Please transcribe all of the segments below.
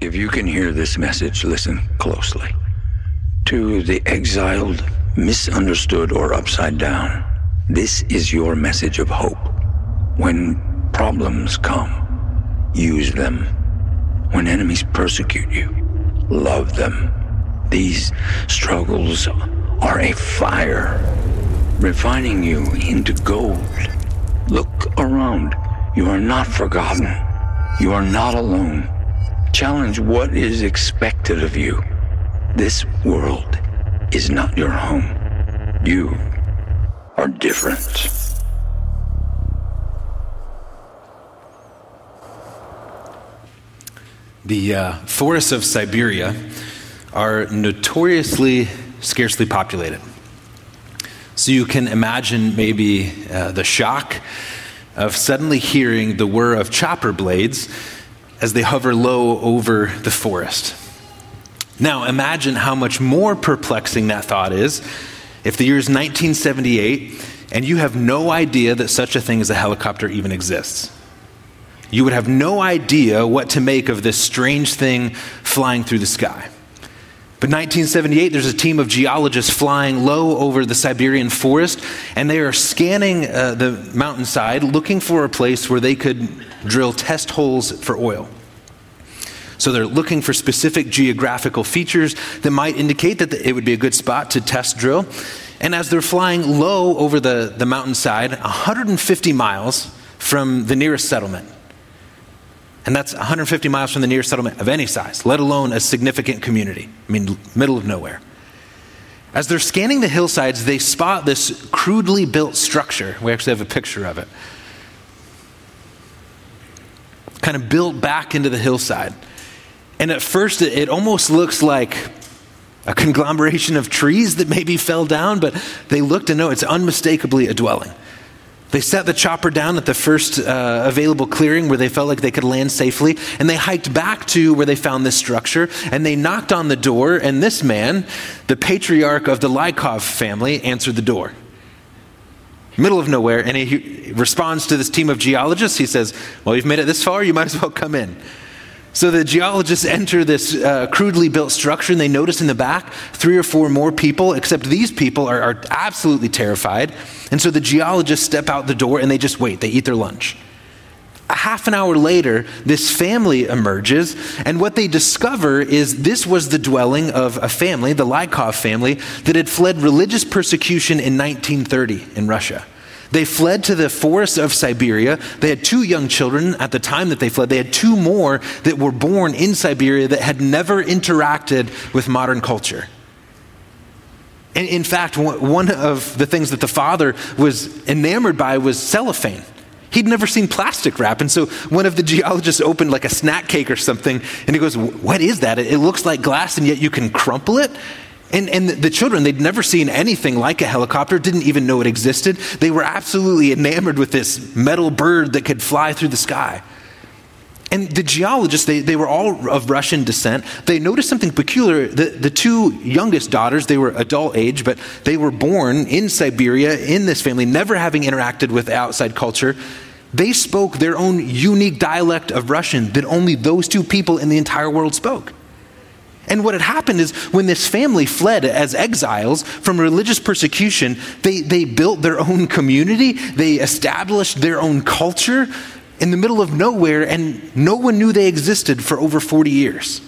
If you can hear this message, listen closely. To the exiled, misunderstood, or upside down, this is your message of hope. When problems come, use them. When enemies persecute you, love them. These struggles are a fire, refining you into gold. Look around. You are not forgotten. You are not alone. Challenge what is expected of you. This world is not your home. You are different. The uh, forests of Siberia are notoriously scarcely populated. So you can imagine maybe uh, the shock of suddenly hearing the whir of chopper blades as they hover low over the forest. Now, imagine how much more perplexing that thought is if the year is 1978 and you have no idea that such a thing as a helicopter even exists. You would have no idea what to make of this strange thing flying through the sky. But 1978, there's a team of geologists flying low over the Siberian forest, and they are scanning uh, the mountainside looking for a place where they could drill test holes for oil. So they're looking for specific geographical features that might indicate that it would be a good spot to test drill. And as they're flying low over the, the mountainside, 150 miles from the nearest settlement, and that's 150 miles from the nearest settlement of any size, let alone a significant community. I mean, middle of nowhere. As they're scanning the hillsides, they spot this crudely built structure. We actually have a picture of it. Kind of built back into the hillside. And at first, it almost looks like a conglomeration of trees that maybe fell down, but they look to know it's unmistakably a dwelling. They set the chopper down at the first uh, available clearing where they felt like they could land safely, and they hiked back to where they found this structure, and they knocked on the door, and this man, the patriarch of the Lykov family, answered the door. Middle of nowhere, and he responds to this team of geologists. He says, Well, you've made it this far, you might as well come in. So the geologists enter this uh, crudely built structure and they notice in the back three or four more people, except these people are, are absolutely terrified. And so the geologists step out the door and they just wait. They eat their lunch. A half an hour later, this family emerges, and what they discover is this was the dwelling of a family, the Lykov family, that had fled religious persecution in 1930 in Russia. They fled to the forests of Siberia. They had two young children at the time that they fled. They had two more that were born in Siberia that had never interacted with modern culture. And in fact, one of the things that the father was enamored by was cellophane. He'd never seen plastic wrap. And so one of the geologists opened like a snack cake or something, and he goes, What is that? It looks like glass, and yet you can crumple it. And, and the children, they'd never seen anything like a helicopter, didn't even know it existed. They were absolutely enamored with this metal bird that could fly through the sky. And the geologists, they, they were all of Russian descent. They noticed something peculiar. The, the two youngest daughters, they were adult age, but they were born in Siberia, in this family, never having interacted with outside culture. They spoke their own unique dialect of Russian that only those two people in the entire world spoke. And what had happened is when this family fled as exiles from religious persecution, they, they built their own community, they established their own culture in the middle of nowhere, and no one knew they existed for over 40 years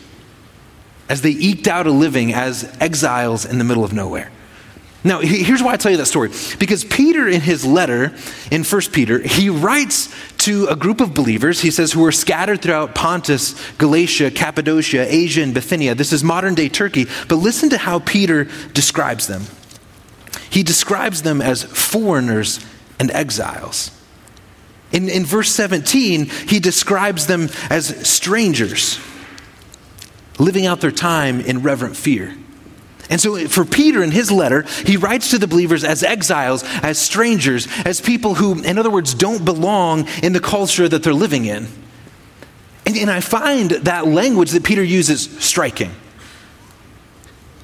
as they eked out a living as exiles in the middle of nowhere. Now, here's why I tell you that story. Because Peter, in his letter in 1 Peter, he writes to a group of believers, he says, who are scattered throughout Pontus, Galatia, Cappadocia, Asia, and Bithynia. This is modern day Turkey. But listen to how Peter describes them. He describes them as foreigners and exiles. In, in verse 17, he describes them as strangers, living out their time in reverent fear. And so for Peter in his letter, he writes to the believers as exiles, as strangers, as people who, in other words, don't belong in the culture that they're living in. And, and I find that language that Peter uses striking.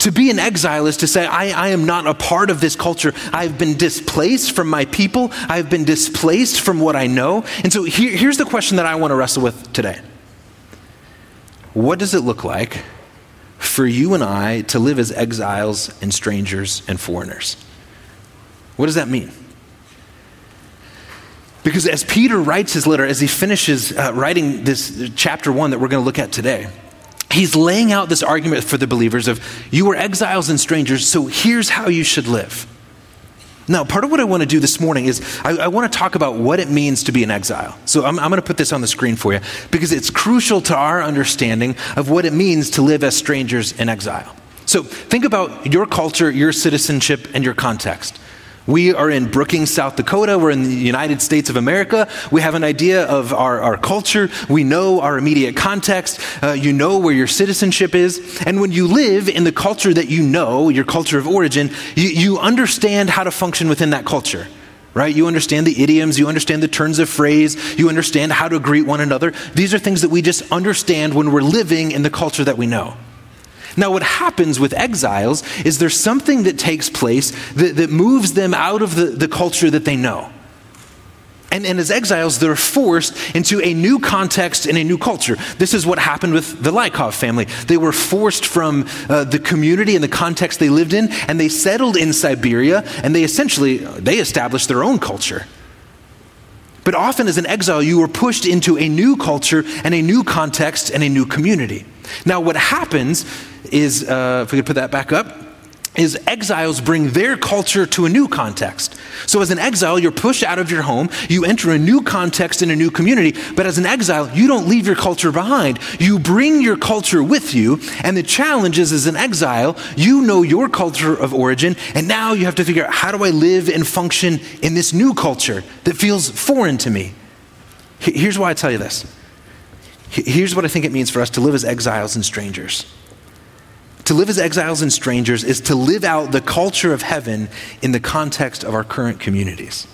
To be an exile is to say, I, I, am not a part of this culture. I've been displaced from my people. I've been displaced from what I know. And so here, here's the question that I want to wrestle with today what does it look like for you and I to live as exiles and strangers and foreigners? What does that mean? Because as Peter writes his letter, as he finishes uh, writing this chapter one that we're going to look at today, he's laying out this argument for the believers of you were exiles and strangers, so here's how you should live. Now, part of what I want to do this morning is I, I want to talk about what it means to be an exile. So I'm, I'm going to put this on the screen for you because it's crucial to our understanding of what it means to live as strangers in exile. So think about your culture, your citizenship, and your context. We are in Brookings, South Dakota. We're in the United States of America. We have an idea of our, our culture. We know our immediate context. Uh, you know where your citizenship is. And when you live in the culture that you know, your culture of origin, you, you understand how to function within that culture right? You understand the idioms, you understand the turns of phrase, you understand how to greet one another. These are things that we just understand when we're living in the culture that we know. Now, what happens with exiles is there's something that takes place that, that moves them out of the, the culture that they know. And, and, as exiles, they're forced into a new context and a new culture. This is what happened with the Lykov family. They were forced from uh, the community and the context they lived in, and they settled in Siberia, and they essentially they established their own culture. But often, as an exile, you were pushed into a new culture and a new context and a new community. Now, what happens is, uh, if we could put that back up, is exiles bring their culture to a new context. So, as an exile, you're pushed out of your home, you enter a new context in a new community, but as an exile, you don't leave your culture behind. You bring your culture with you, and the challenge is, as an exile, you know your culture of origin, and now you have to figure out how do I live and function in this new culture that feels foreign to me? Here's why I tell you this. Here's what I think it means for us to live as exiles and strangers. To live as exiles and strangers is to live out the culture of heaven in the context of our current communities.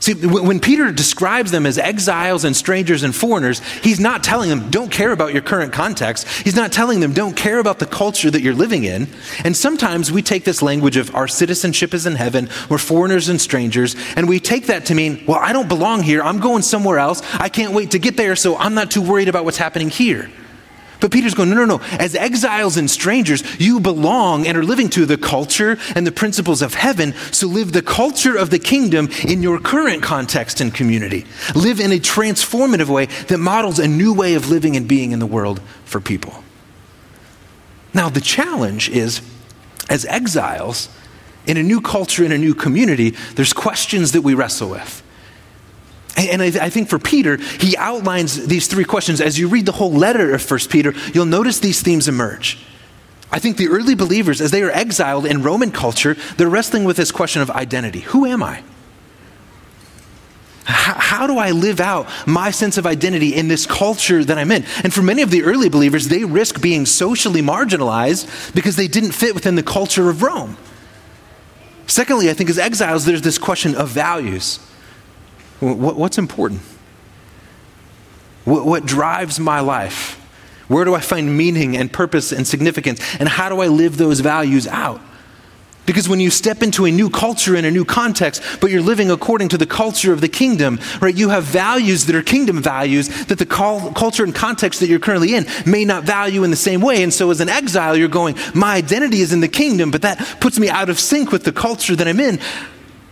See, when Peter describes them as exiles and strangers and foreigners, he's not telling them, don't care about your current context. He's not telling them, don't care about the culture that you're living in. And sometimes we take this language of our citizenship is in heaven, we're foreigners and strangers, and we take that to mean, well, I don't belong here, I'm going somewhere else, I can't wait to get there, so I'm not too worried about what's happening here. But Peter's going, no, no, no. As exiles and strangers, you belong and are living to the culture and the principles of heaven. So live the culture of the kingdom in your current context and community. Live in a transformative way that models a new way of living and being in the world for people. Now, the challenge is as exiles in a new culture, in a new community, there's questions that we wrestle with. And I, think for Peter, he outlines these three questions. As you read the whole letter of 1 Peter, you'll notice these themes emerge. I think the early believers, as they are exiled in Roman culture, they're wrestling with this question of identity Who am I? How, how, do I live out my sense of identity in this culture that I'm in? And for many of the early believers, they risk being socially marginalized because they didn't fit within the culture of Rome. Secondly, I think as exiles, there's this question of values. What's important? What drives my life? Where do I find meaning and purpose and significance? And how do I live those values out? Because when you step into a new culture in a new context, but you're living according to the culture of the kingdom, right? You have values that are kingdom values that the culture and context that you're currently in may not value in the same way. And so as an exile, you're going, my identity is in the kingdom, but that puts me out of sync with the culture that I'm in.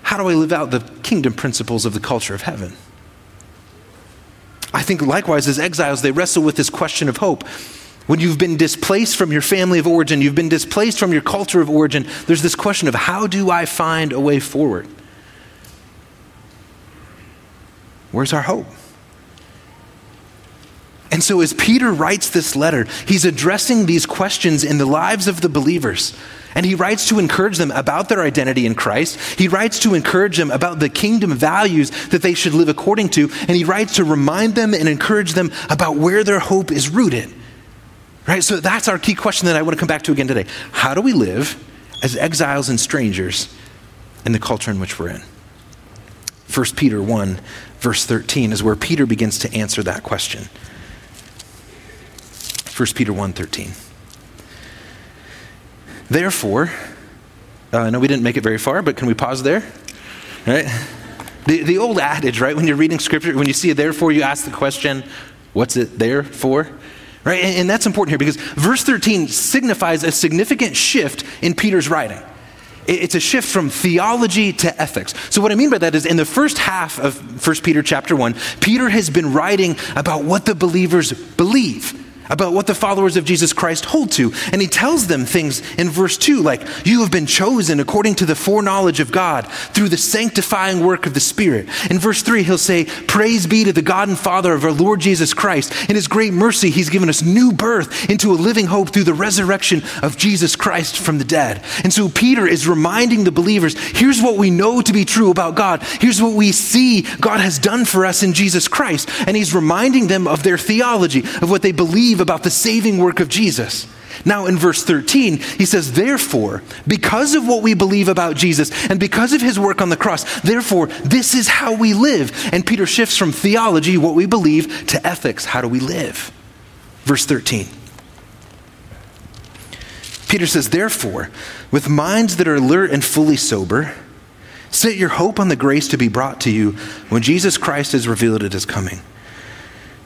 How do I live out the kingdom principles of the culture of heaven? I think likewise, as exiles, they wrestle with this question of hope. When you've been displaced from your family of origin, you've been displaced from your culture of origin, there's this question of how do I find a way forward? Where's our hope? And so, as Peter writes this letter, he's addressing these questions in the lives of the believers. And he writes to encourage them about their identity in Christ. He writes to encourage them about the kingdom values that they should live according to. And he writes to remind them and encourage them about where their hope is rooted. Right? So that's our key question that I want to come back to again today. How do we live as exiles and strangers in the culture in which we're in? 1 Peter 1, verse 13 is where Peter begins to answer that question. 1 Peter 1 13. Therefore, uh, know we didn't make it very far, but can we pause there? Right? The, the old adage, right? When you're reading scripture, when you see a therefore, you ask the question, what's it there for? Right? And, and that's important here because verse 13 signifies a significant shift in Peter's writing. It's a shift from theology to ethics. So what I mean by that is in the first half of 1 Peter chapter 1, Peter has been writing about what the believers believe about what the followers of Jesus Christ hold to. And he tells them things in verse 2 like, You have been chosen according to the foreknowledge of God through the sanctifying work of the Spirit. In verse 3, he'll say, Praise be to the God and Father of our Lord Jesus Christ. In his great mercy, he's given us new birth into a living hope through the resurrection of Jesus Christ from the dead. And so Peter is reminding the believers here's what we know to be true about God. Here's what we see God has done for us in Jesus Christ. And he's reminding them of their theology, of what they believe about the saving work of Jesus. Now, in verse 13, he says, Therefore, because of what we believe about Jesus and because of his work on the cross, therefore, this is how we live. And Peter shifts from theology, what we believe, to ethics, how do we live? Verse 13. Peter says, Therefore, with minds that are alert and fully sober, set your hope on the grace to be brought to you when Jesus Christ is revealed at his coming.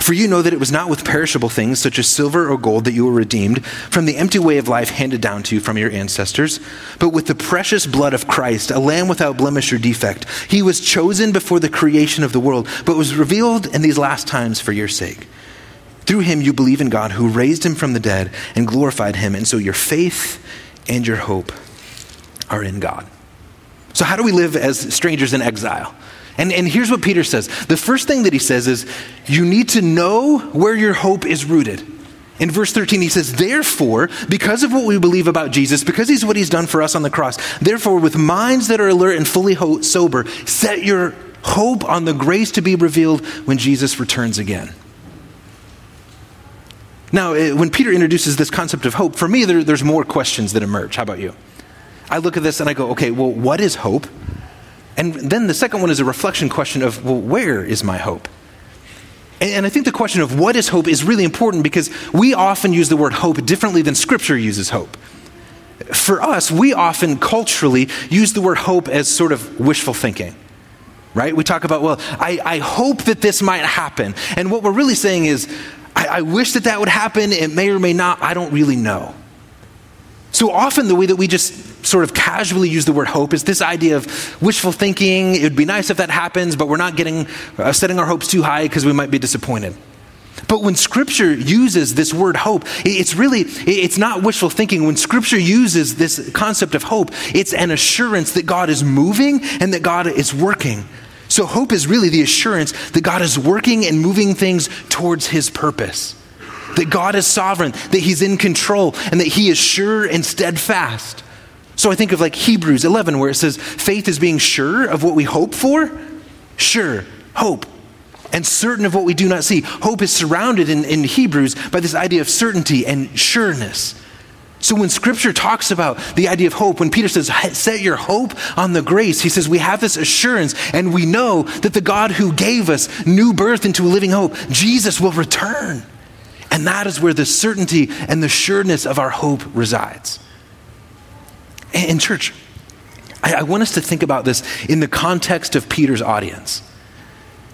For you know that it was not with perishable things such as silver or gold that you were redeemed from the empty way of life handed down to you from your ancestors, but with the precious blood of Christ, a lamb without blemish or defect. He was chosen before the creation of the world, but was revealed in these last times for your sake. Through him you believe in God who raised him from the dead and glorified him, and so your faith and your hope are in God. So, how do we live as strangers in exile? And, and here's what Peter says the first thing that he says is, you need to know where your hope is rooted. In verse 13, he says, Therefore, because of what we believe about Jesus, because he's what he's done for us on the cross, therefore, with minds that are alert and fully ho- sober, set your hope on the grace to be revealed when Jesus returns again. Now, eh, when Peter introduces this concept of hope, for me, there, there's more questions that emerge. How about you? I look at this and I go, okay, well, what is hope? And then the second one is a reflection question of, well, where is my hope? And I think the question of what is hope is really important because we often use the word hope differently than Scripture uses hope. For us, we often culturally use the word hope as sort of wishful thinking, right? We talk about, well, I, I hope that this might happen. And what we're really saying is, I, I wish that that would happen. It may or may not. I don't really know. So often, the way that we just sort of casually use the word hope is this idea of wishful thinking. It would be nice if that happens, but we're not getting, uh, setting our hopes too high because we might be disappointed. But when Scripture uses this word hope, it's really, it's not wishful thinking. When Scripture uses this concept of hope, it's an assurance that God is moving and that God is working. So hope is really the assurance that God is working and moving things towards His purpose that God is sovereign, that He's in control, and that He is sure and steadfast. So I think of like Hebrews 11, where it says, faith is being sure of what we hope for. Sure, hope. And certain of what we do not see. Hope is surrounded in, in Hebrews by this idea of certainty and sureness. So when scripture talks about the idea of hope, when Peter says, set your hope on the grace, he says, we have this assurance and we know that the God who gave us new birth into a living hope, Jesus will return. And that is where the certainty and the sureness of our hope resides. In church, I, I want us to think about this in the context of Peter's audience.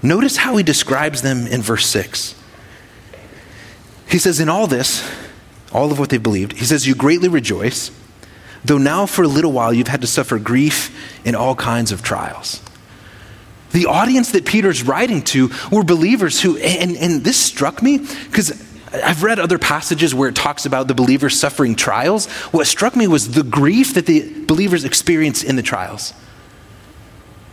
Notice how he describes them in verse 6. He says, In all this, all of what they believed, he says, You greatly rejoice, though now for a little while you've had to suffer grief in all kinds of trials. The audience that Peter's writing to were believers who, and, and this struck me because I've read other passages where it talks about the believers suffering trials. What struck me was the grief that the believers experienced in the trials.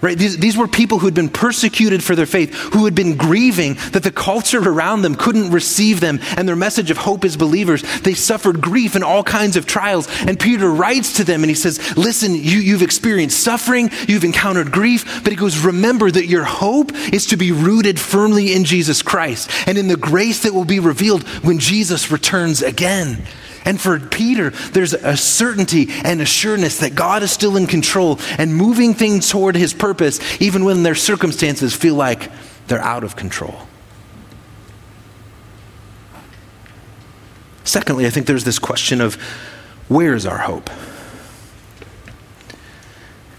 Right? These, these were people who had been persecuted for their faith, who had been grieving that the culture around them couldn't receive them and their message of hope as believers. They suffered grief in all kinds of trials. And Peter writes to them and he says, Listen, you, you've experienced suffering, you've encountered grief, but he goes, Remember that your hope is to be rooted firmly in Jesus Christ and in the grace that will be revealed when Jesus returns again. And for Peter, there's a certainty and assurance that God is still in control and moving things toward his purpose, even when their circumstances feel like they're out of control. Secondly, I think there's this question of where is our hope?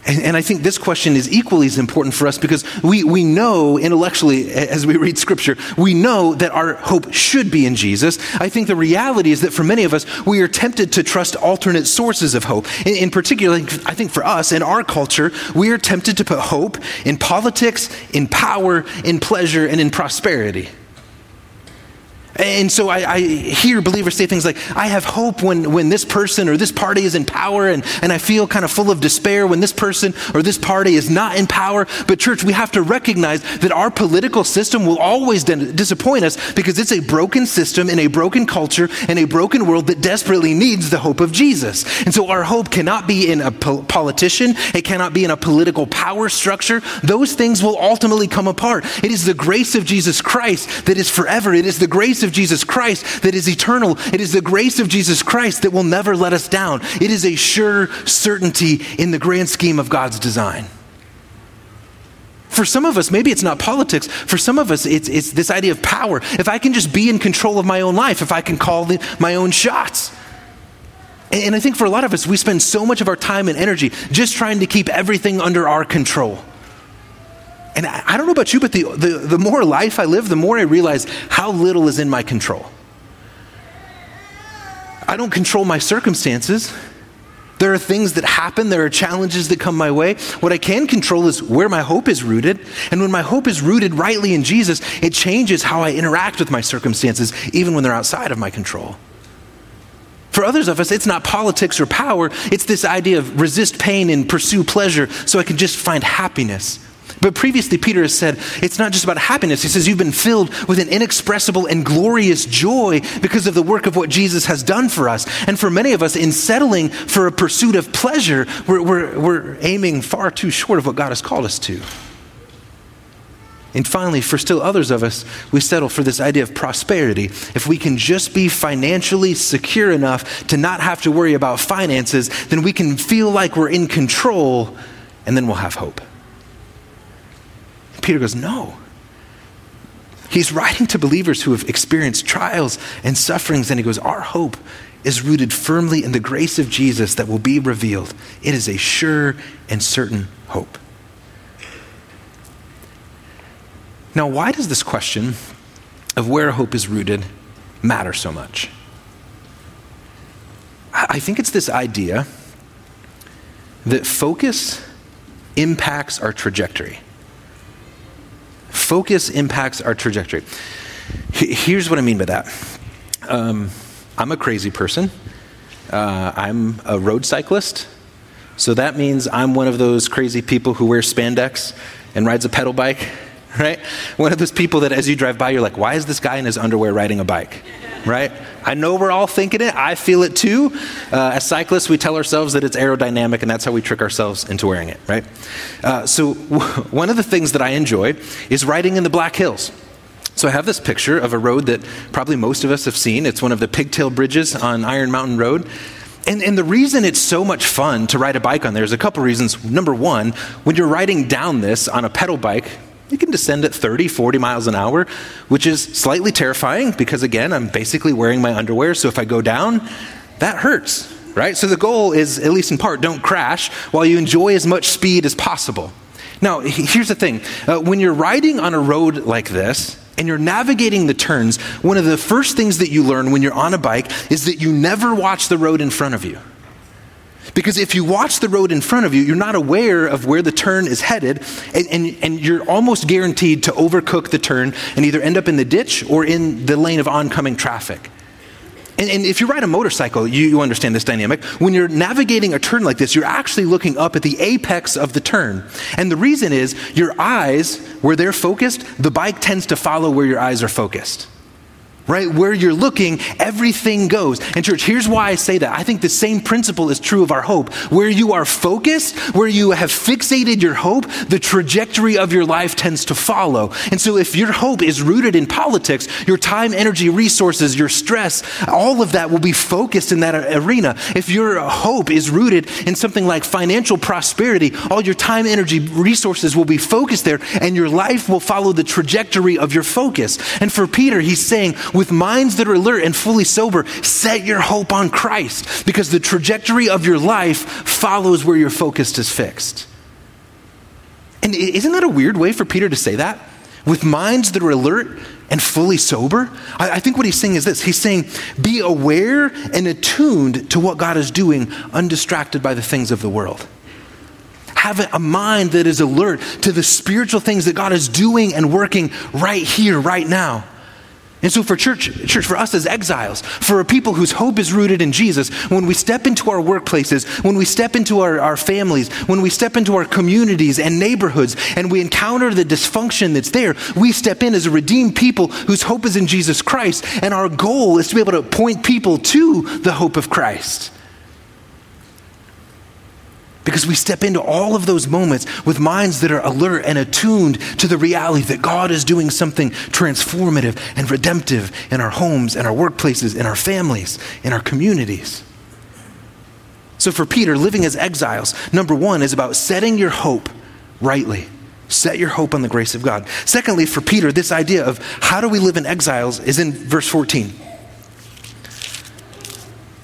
And, and, I think this question is equally as important for us because we, we know intellectually, as we read Scripture, we know that our hope should be in Jesus. I think the reality is that for many of us, we are tempted to trust alternate sources of hope. In, in particular, I think for us, in our culture, we are tempted to put hope in politics, in power, in pleasure, and in prosperity. And so I, I, hear believers say things like, I have hope when, when this person or this party is in power, and, and I feel kind of full of despair when this person or this party is not in power. But, church, we have to recognize that our political system will always disappoint us because it's a broken system in a broken culture and a broken world that desperately needs the hope of Jesus. And so our hope cannot be in a po- politician, it cannot be in a political power structure. Those things will ultimately come apart. It is the grace of Jesus Christ that is forever, it is the grace of Jesus Christ that is eternal. It is the grace of Jesus Christ that will never let us down. It is a sure certainty in the grand scheme of God's design. For some of us, maybe it's not politics. For some of us, it's, it's this idea of power. If I can just be in control of my own life, if I can call the, my own shots. And I think for a lot of us, we spend so much of our time and energy just trying to keep everything under our control. And I, I don't know about you, but the, the, the more life I live, the more I realize how little is in my control. I don't control my circumstances. There are things that happen, there are challenges that come my way. What I can control is where my hope is rooted. And when my hope is rooted rightly in Jesus, it changes how I interact with my circumstances, even when they're outside of my control. For others of us, it's not politics or power, it's this idea of resist pain and pursue pleasure so I can just find happiness. But previously, Peter has said it's not just about happiness. He says you've been filled with an inexpressible and glorious joy because of the work of what Jesus has done for us. And for many of us, in settling for a pursuit of pleasure, we're, we're, we're aiming far too short of what God has called us to. And finally, for still others of us, we settle for this idea of prosperity. If we can just be financially secure enough to not have to worry about finances, then we can feel like we're in control, and then we'll have hope. Peter goes, No. He's writing to believers who have experienced trials and sufferings, and he goes, Our hope is rooted firmly in the grace of Jesus that will be revealed. It is a sure and certain hope. Now, why does this question of where hope is rooted matter so much? I think it's this idea that focus impacts our trajectory. Focus impacts our trajectory. Here's what I mean by that um, I'm a crazy person, uh, I'm a road cyclist. So that means I'm one of those crazy people who wears spandex and rides a pedal bike, right? One of those people that as you drive by, you're like, why is this guy in his underwear riding a bike? Right? I know we're all thinking it. I feel it too. Uh, as cyclists, we tell ourselves that it's aerodynamic, and that's how we trick ourselves into wearing it, right? Uh, so, w- one of the things that I enjoy is riding in the Black Hills. So, I have this picture of a road that probably most of us have seen. It's one of the pigtail bridges on Iron Mountain Road. And, and, the reason it's so much fun to ride a bike on there is a couple reasons. Number one, when you're riding down this on a pedal bike, you can descend at 30, 40 miles an hour, which is slightly terrifying because, again, I'm basically wearing my underwear. So if I go down, that hurts, right? So the goal is, at least in part, don't crash while you enjoy as much speed as possible. Now, here's the thing uh, when you're riding on a road like this, and you're navigating the turns, one of the first things that you learn when you're on a bike is that you never watch the road in front of you. Because if you watch the road in front of you, you're not aware of where the turn is headed, and, and, and, you're almost guaranteed to overcook the turn and either end up in the ditch or in the lane of oncoming traffic. And, and if you ride a motorcycle, you, you understand this dynamic. When you're navigating a turn like this, you're actually looking up at the apex of the turn. And the reason is your eyes, where they're focused, the bike tends to follow where your eyes are focused right? Where you're looking, everything goes. And, church, here's why I say that. I think the same principle is true of our hope. Where you are focused, where you have fixated your hope, the trajectory of your life tends to follow. And so, if your hope is rooted in politics, your time, energy, resources, your stress, all of that will be focused in that arena. If your hope is rooted in something like financial prosperity, all your time, energy, resources will be focused there, and your life will follow the trajectory of your focus. And for Peter, he's saying, with minds that are alert and fully sober, set your hope on Christ because the trajectory of your life follows where your focus is fixed. And isn't that a weird way for Peter to say that? With minds that are alert and fully sober? I, I, think what he's saying is this He's saying, be aware and attuned to what God is doing, undistracted by the things of the world. Have a mind that is alert to the spiritual things that God is doing and working right here, right now. And so, for church, church, for us as exiles, for a people whose hope is rooted in Jesus, when we step into our workplaces, when we step into our, our families, when we step into our communities and neighborhoods, and we encounter the dysfunction that's there, we step in as a redeemed people whose hope is in Jesus Christ. And our goal is to be able to point people to the hope of Christ. Because we step into all of those moments with minds that are alert and attuned to the reality that God is doing something transformative and redemptive in our homes, in our workplaces, in our families, in our communities. So, for Peter, living as exiles, number one is about setting your hope rightly. Set your hope on the grace of God. Secondly, for Peter, this idea of how do we live in exiles is in verse 14.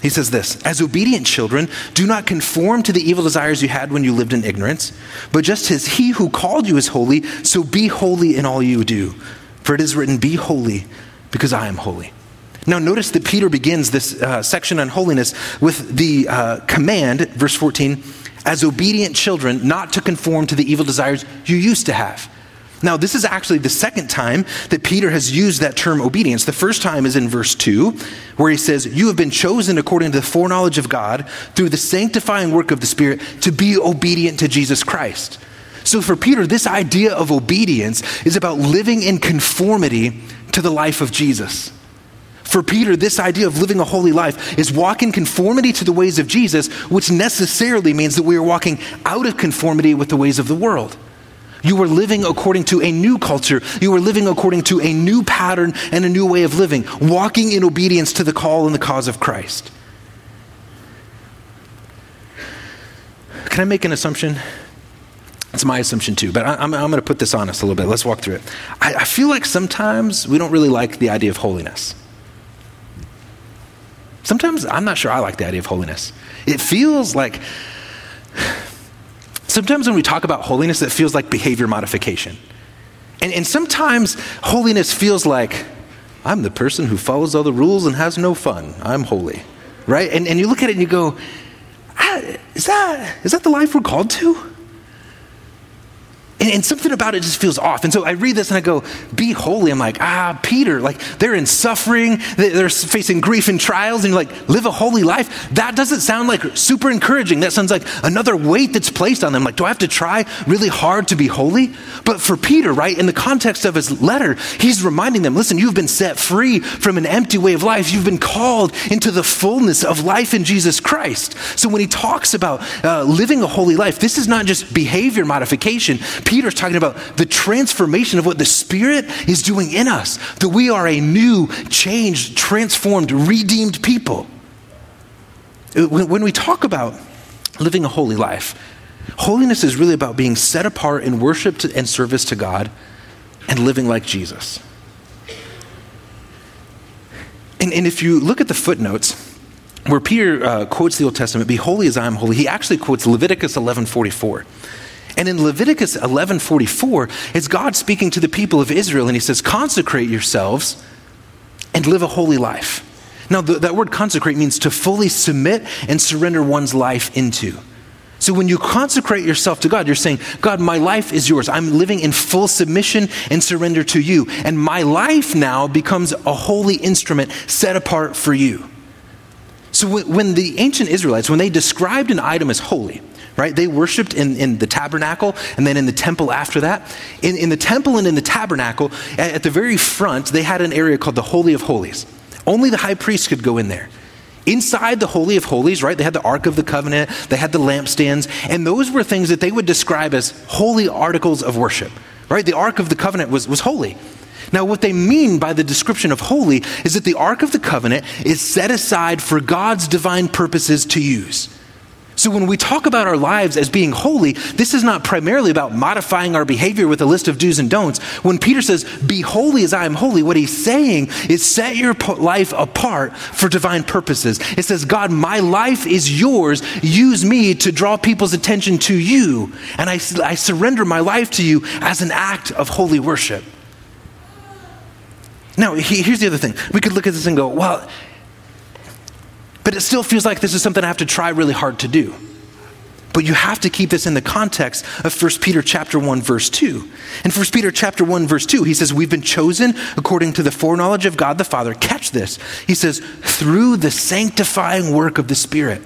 He says this As obedient children, do not conform to the evil desires you had when you lived in ignorance, but just as he who called you is holy, so be holy in all you do. For it is written, Be holy, because I am holy. Now, notice that Peter begins this uh, section on holiness with the uh, command, verse 14, as obedient children, not to conform to the evil desires you used to have. Now, this is actually the second time that Peter has used that term obedience. The first time is in verse 2, where he says, You have been chosen according to the foreknowledge of God through the sanctifying work of the Spirit to be obedient to Jesus Christ. So, for Peter, this idea of obedience is about living in conformity to the life of Jesus. For Peter, this idea of living a holy life is walk in conformity to the ways of Jesus, which necessarily means that we are walking out of conformity with the ways of the world. You were living according to a new culture. You were living according to a new pattern and a new way of living, walking in obedience to the call and the cause of Christ. Can I make an assumption? It's my assumption too, but I, am going to put this on us a little bit. Let's walk through it. I, I feel like sometimes we don't really like the idea of holiness. Sometimes I'm not sure I like the idea of holiness. It feels like Sometimes when we talk about holiness, it feels like behavior modification. And, and sometimes holiness feels like, I'm the person who follows all the rules and has no fun. I'm holy, right? And, and you look at it and you go, ah, is that, is that the life we're called to? And, and, something about it just feels off. And so I read this and I go, be holy. I'm like, ah, Peter, like they're in suffering, they're facing grief and trials, and you're like, live a holy life. That doesn't sound like super encouraging. That sounds like another weight that's placed on them. Like, do I have to try really hard to be holy? But for Peter, right, in the context of his letter, he's reminding them, listen, you've been set free from an empty way of life. You've been called into the fullness of life in Jesus Christ. So when he talks about uh, living a holy life, this is not just behavior modification. Peter's talking about the transformation of what the Spirit is doing in us, that we are a new, changed, transformed, redeemed people. When we talk about living a holy life, holiness is really about being set apart in worship and service to God and living like Jesus. And, and if you look at the footnotes, where Peter uh, quotes the Old Testament, "Be holy as I am holy," he actually quotes Leviticus eleven forty four. And in Leviticus 11:44, it's God speaking to the people of Israel and he says, "Consecrate yourselves and live a holy life." Now, that word consecrate means to fully submit and surrender one's life into. So when you consecrate yourself to God, you're saying, God, my life is yours. I'm living in full submission and surrender to you. And my life now becomes a holy instrument set apart for you. So when the ancient Israelites, when they described an item as holy, right? They worshiped in, in the tabernacle and then in the temple after that. In, in the temple and in the tabernacle, at, at the very front, they had an area called the Holy of Holies. Only the high priest could go in there. Inside the Holy of Holies, right, they had the Ark of the Covenant, they had the lampstands, and those were things that they would describe as holy articles of worship, right? The Ark of the Covenant was, was holy. Now, what they mean by the description of holy is that the Ark of the Covenant is set aside for God's divine purposes to use. So when we talk about our lives as being holy, this is not primarily about modifying our behavior with a list of do's and don'ts. When Peter says, Be holy as I am holy, what he's saying is set your life apart for divine purposes. It says, God, my life is yours. Use me to draw people's attention to you. And I, I surrender my life to you as an act of holy worship. Now, here's the other thing. We could look at this and go, well, but it still feels like this is something I have to try really hard to do. But you have to keep this in the context of 1 Peter chapter 1 verse 2. In 1 Peter chapter 1 verse 2, he says, "We've been chosen according to the foreknowledge of God the Father." Catch this. He says, "through the sanctifying work of the Spirit."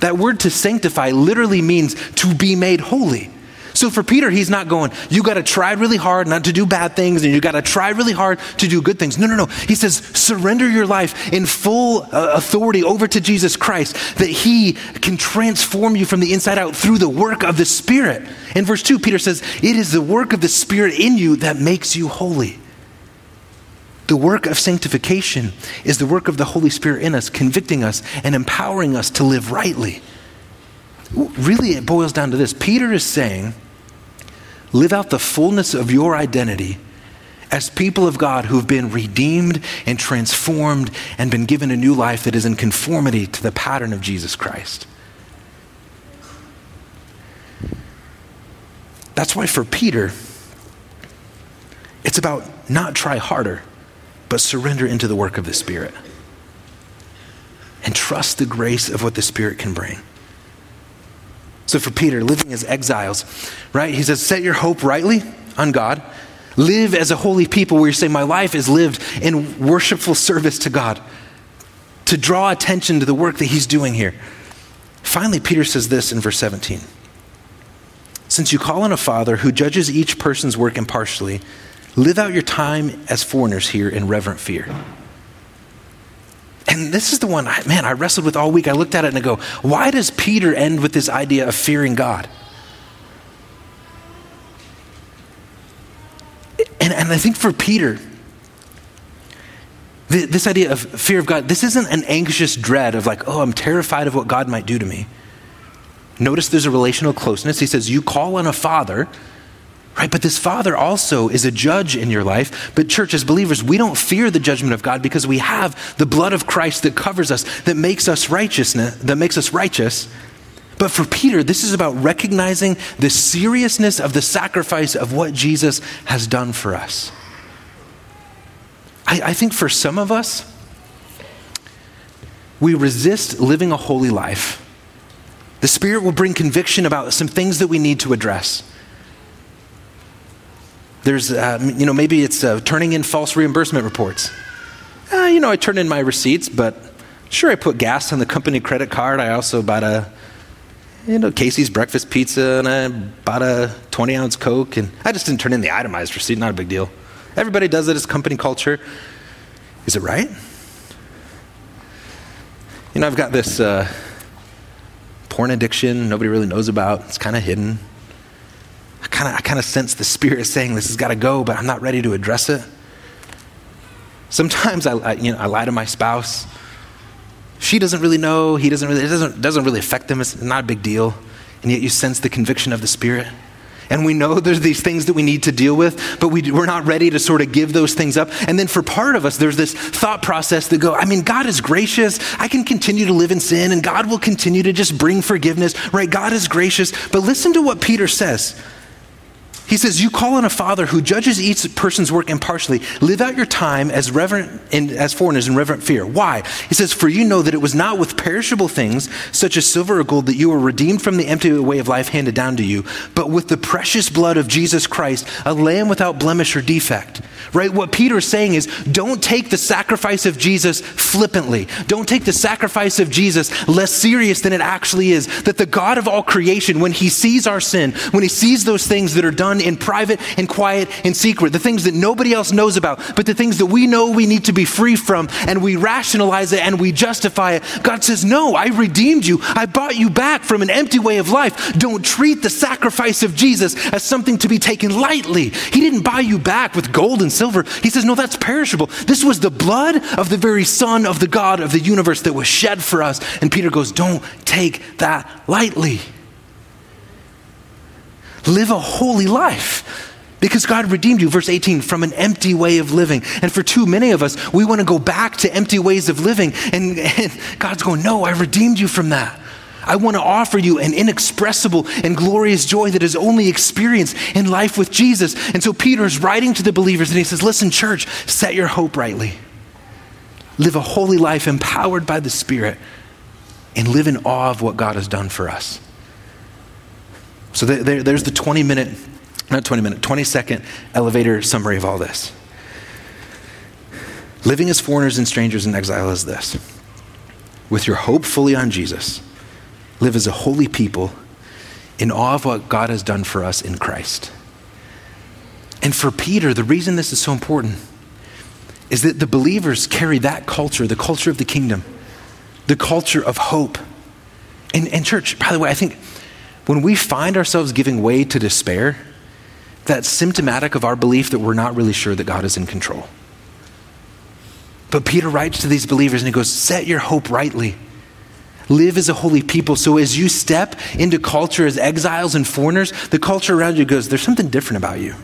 That word to sanctify literally means to be made holy. So for Peter, he's not going, you got to try really hard not to do bad things and you got to try really hard to do good things. No, no, no. He says, surrender your life in full uh, authority over to Jesus Christ that he can transform you from the inside out through the work of the Spirit. In verse 2, Peter says, it is the work of the Spirit in you that makes you holy. The work of sanctification is the work of the Holy Spirit in us, convicting us and empowering us to live rightly. Really, it boils down to this Peter is saying, Live out the fullness of your identity as people of God who have been redeemed and transformed and been given a new life that is in conformity to the pattern of Jesus Christ. That's why for Peter, it's about not try harder, but surrender into the work of the Spirit and trust the grace of what the Spirit can bring. So for Peter, living as exiles, right? He says, set your hope rightly on God. Live as a holy people where you say, My life is lived in worshipful service to God, to draw attention to the work that he's doing here. Finally, Peter says this in verse 17 Since you call on a father who judges each person's work impartially, live out your time as foreigners here in reverent fear. And this is the one, man, I wrestled with all week. I looked at it and I go, why does Peter end with this idea of fearing God? And, and I think for Peter, this idea of fear of God, this isn't an anxious dread of like, oh, I'm terrified of what God might do to me. Notice there's a relational closeness. He says, You call on a father Right? But this Father also is a judge in your life. But, church, as believers, we don't fear the judgment of God because we have the blood of Christ that covers us, that makes us righteousness, that makes us righteous. But for Peter, this is about recognizing the seriousness of the sacrifice of what Jesus has done for us. I, I think for some of us, we resist living a holy life. The Spirit will bring conviction about some things that we need to address. There's, uh, you know, maybe it's uh, turning in false reimbursement reports. Uh, you know, I turn in my receipts, but sure, I put gas on the company credit card. I also bought a, you know, Casey's breakfast pizza and I bought a 20 ounce Coke, and I just didn't turn in the itemized receipt, not a big deal. Everybody does it, it's company culture. Is it right? You know, I've got this uh, porn addiction nobody really knows about, it's kind of hidden. I kind of I kind of sense the Spirit saying this has got to go, but I'm not ready to address it. Sometimes I, I, you know, I lie to my spouse. She doesn't really know. He doesn't really. It doesn't, doesn't really affect them. It's not a big deal. And yet you sense the conviction of the Spirit. And we know there's these things that we need to deal with, but we, we're not ready to sort of give those things up. And then for part of us, there's this thought process that go, I mean, God is gracious. I can continue to live in sin, and God will continue to just bring forgiveness, right? God is gracious. But listen to what Peter says. He says, You call on a father who judges each person's work impartially. Live out your time as reverent and as foreigners in reverent fear. Why? He says, For you know that it was not with perishable things, such as silver or gold, that you were redeemed from the empty way of life handed down to you, but with the precious blood of Jesus Christ, a lamb without blemish or defect. Right? What Peter's saying is, don't take the sacrifice of Jesus flippantly. Don't take the sacrifice of Jesus less serious than it actually is. That the God of all creation, when he sees our sin, when he sees those things that are done done in private and quiet and secret, the things that nobody else knows about, but the things that we know we need to be free from, and we rationalize it and we justify it. God says, No, I redeemed you. I bought you back from an empty way of life. Don't treat the sacrifice of Jesus as something to be taken lightly. He didn't buy you back with gold and silver. He says, No, that's perishable. This was the blood of the very Son of the God of the universe that was shed for us. And Peter goes, Don't take that lightly. Live a holy life. Because God redeemed you, verse 18, from an empty way of living. And for too many of us, we want to go back to empty ways of living. And, and God's going, No, I redeemed you from that. I want to offer you an inexpressible and glorious joy that is only experienced in life with Jesus. And so Peter's writing to the believers and he says, Listen, church, set your hope rightly. Live a holy life empowered by the Spirit and live in awe of what God has done for us. So there, there's the 20 minute, not 20 minute, 20 second elevator summary of all this. Living as foreigners and strangers in exile is this with your hope fully on Jesus, live as a holy people in awe of what God has done for us in Christ. And for Peter, the reason this is so important is that the believers carry that culture, the culture of the kingdom, the culture of hope. And, and church, by the way, I think when we find ourselves giving way to despair, that's symptomatic of our belief that we're not really sure that God is in control. But Peter writes to these believers and he goes, Set your hope rightly. Live as a holy people. So as you step into culture as exiles and foreigners, the culture around you goes, There's something different about you.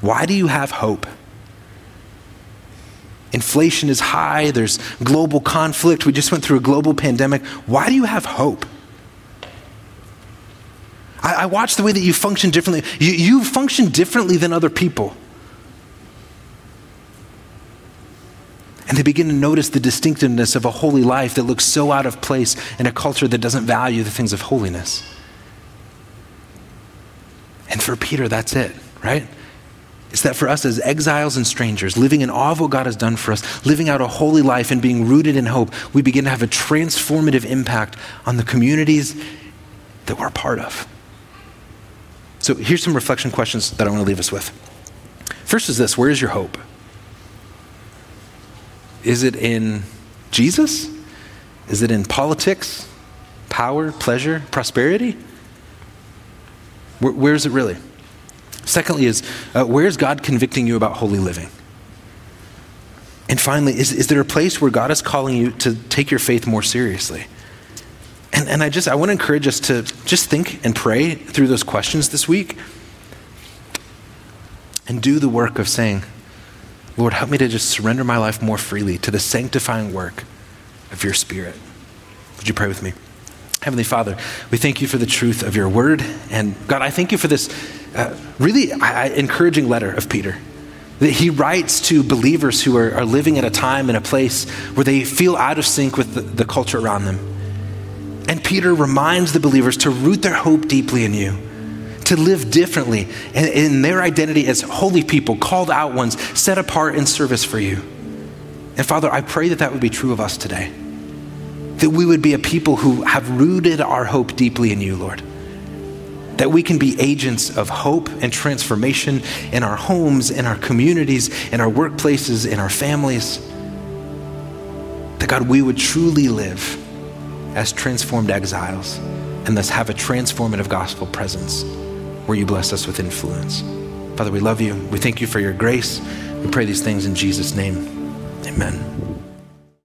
Why do you have hope? Inflation is high, there's global conflict. We just went through a global pandemic. Why do you have hope? I, I watch the way that you function differently. You, you function differently than other people. And they begin to notice the distinctiveness of a holy life that looks so out of place in a culture that doesn't value the things of holiness. And for Peter, that's it, right? It's that for us as exiles and strangers, living in awe of what God has done for us, living out a holy life and being rooted in hope, we begin to have a transformative impact on the communities that we're part of. So here's some reflection questions that I want to leave us with. First is this where is your hope? Is it in Jesus? Is it in politics, power, pleasure, prosperity? Where, where is it really? Secondly, is uh, where is God convicting you about holy living? And finally, is, is there a place where God is calling you to take your faith more seriously? And, and I just, I want to encourage us to just think and pray through those questions this week and do the work of saying, Lord, help me to just surrender my life more freely to the sanctifying work of your Spirit. Would you pray with me? Heavenly Father, we thank you for the truth of your word. And God, I thank you for this uh, really uh, encouraging letter of Peter. That he writes to believers who are, are, living at a time and a place where they feel out of sync with the, the culture around them. And Peter reminds the believers to root their hope deeply in you, to live differently in, in their identity as holy people, called out ones, set apart in service for you. And Father, I pray that that would be true of us today. That we would be a people who have rooted our hope deeply in you, Lord that we can be agents of hope and transformation in our homes, in our communities, in our workplaces, in our families. That God, we would truly live as transformed exiles and thus have a transformative gospel presence where you bless us with influence. Father, we love you. We thank you for your grace. We pray these things in Jesus' name. Amen.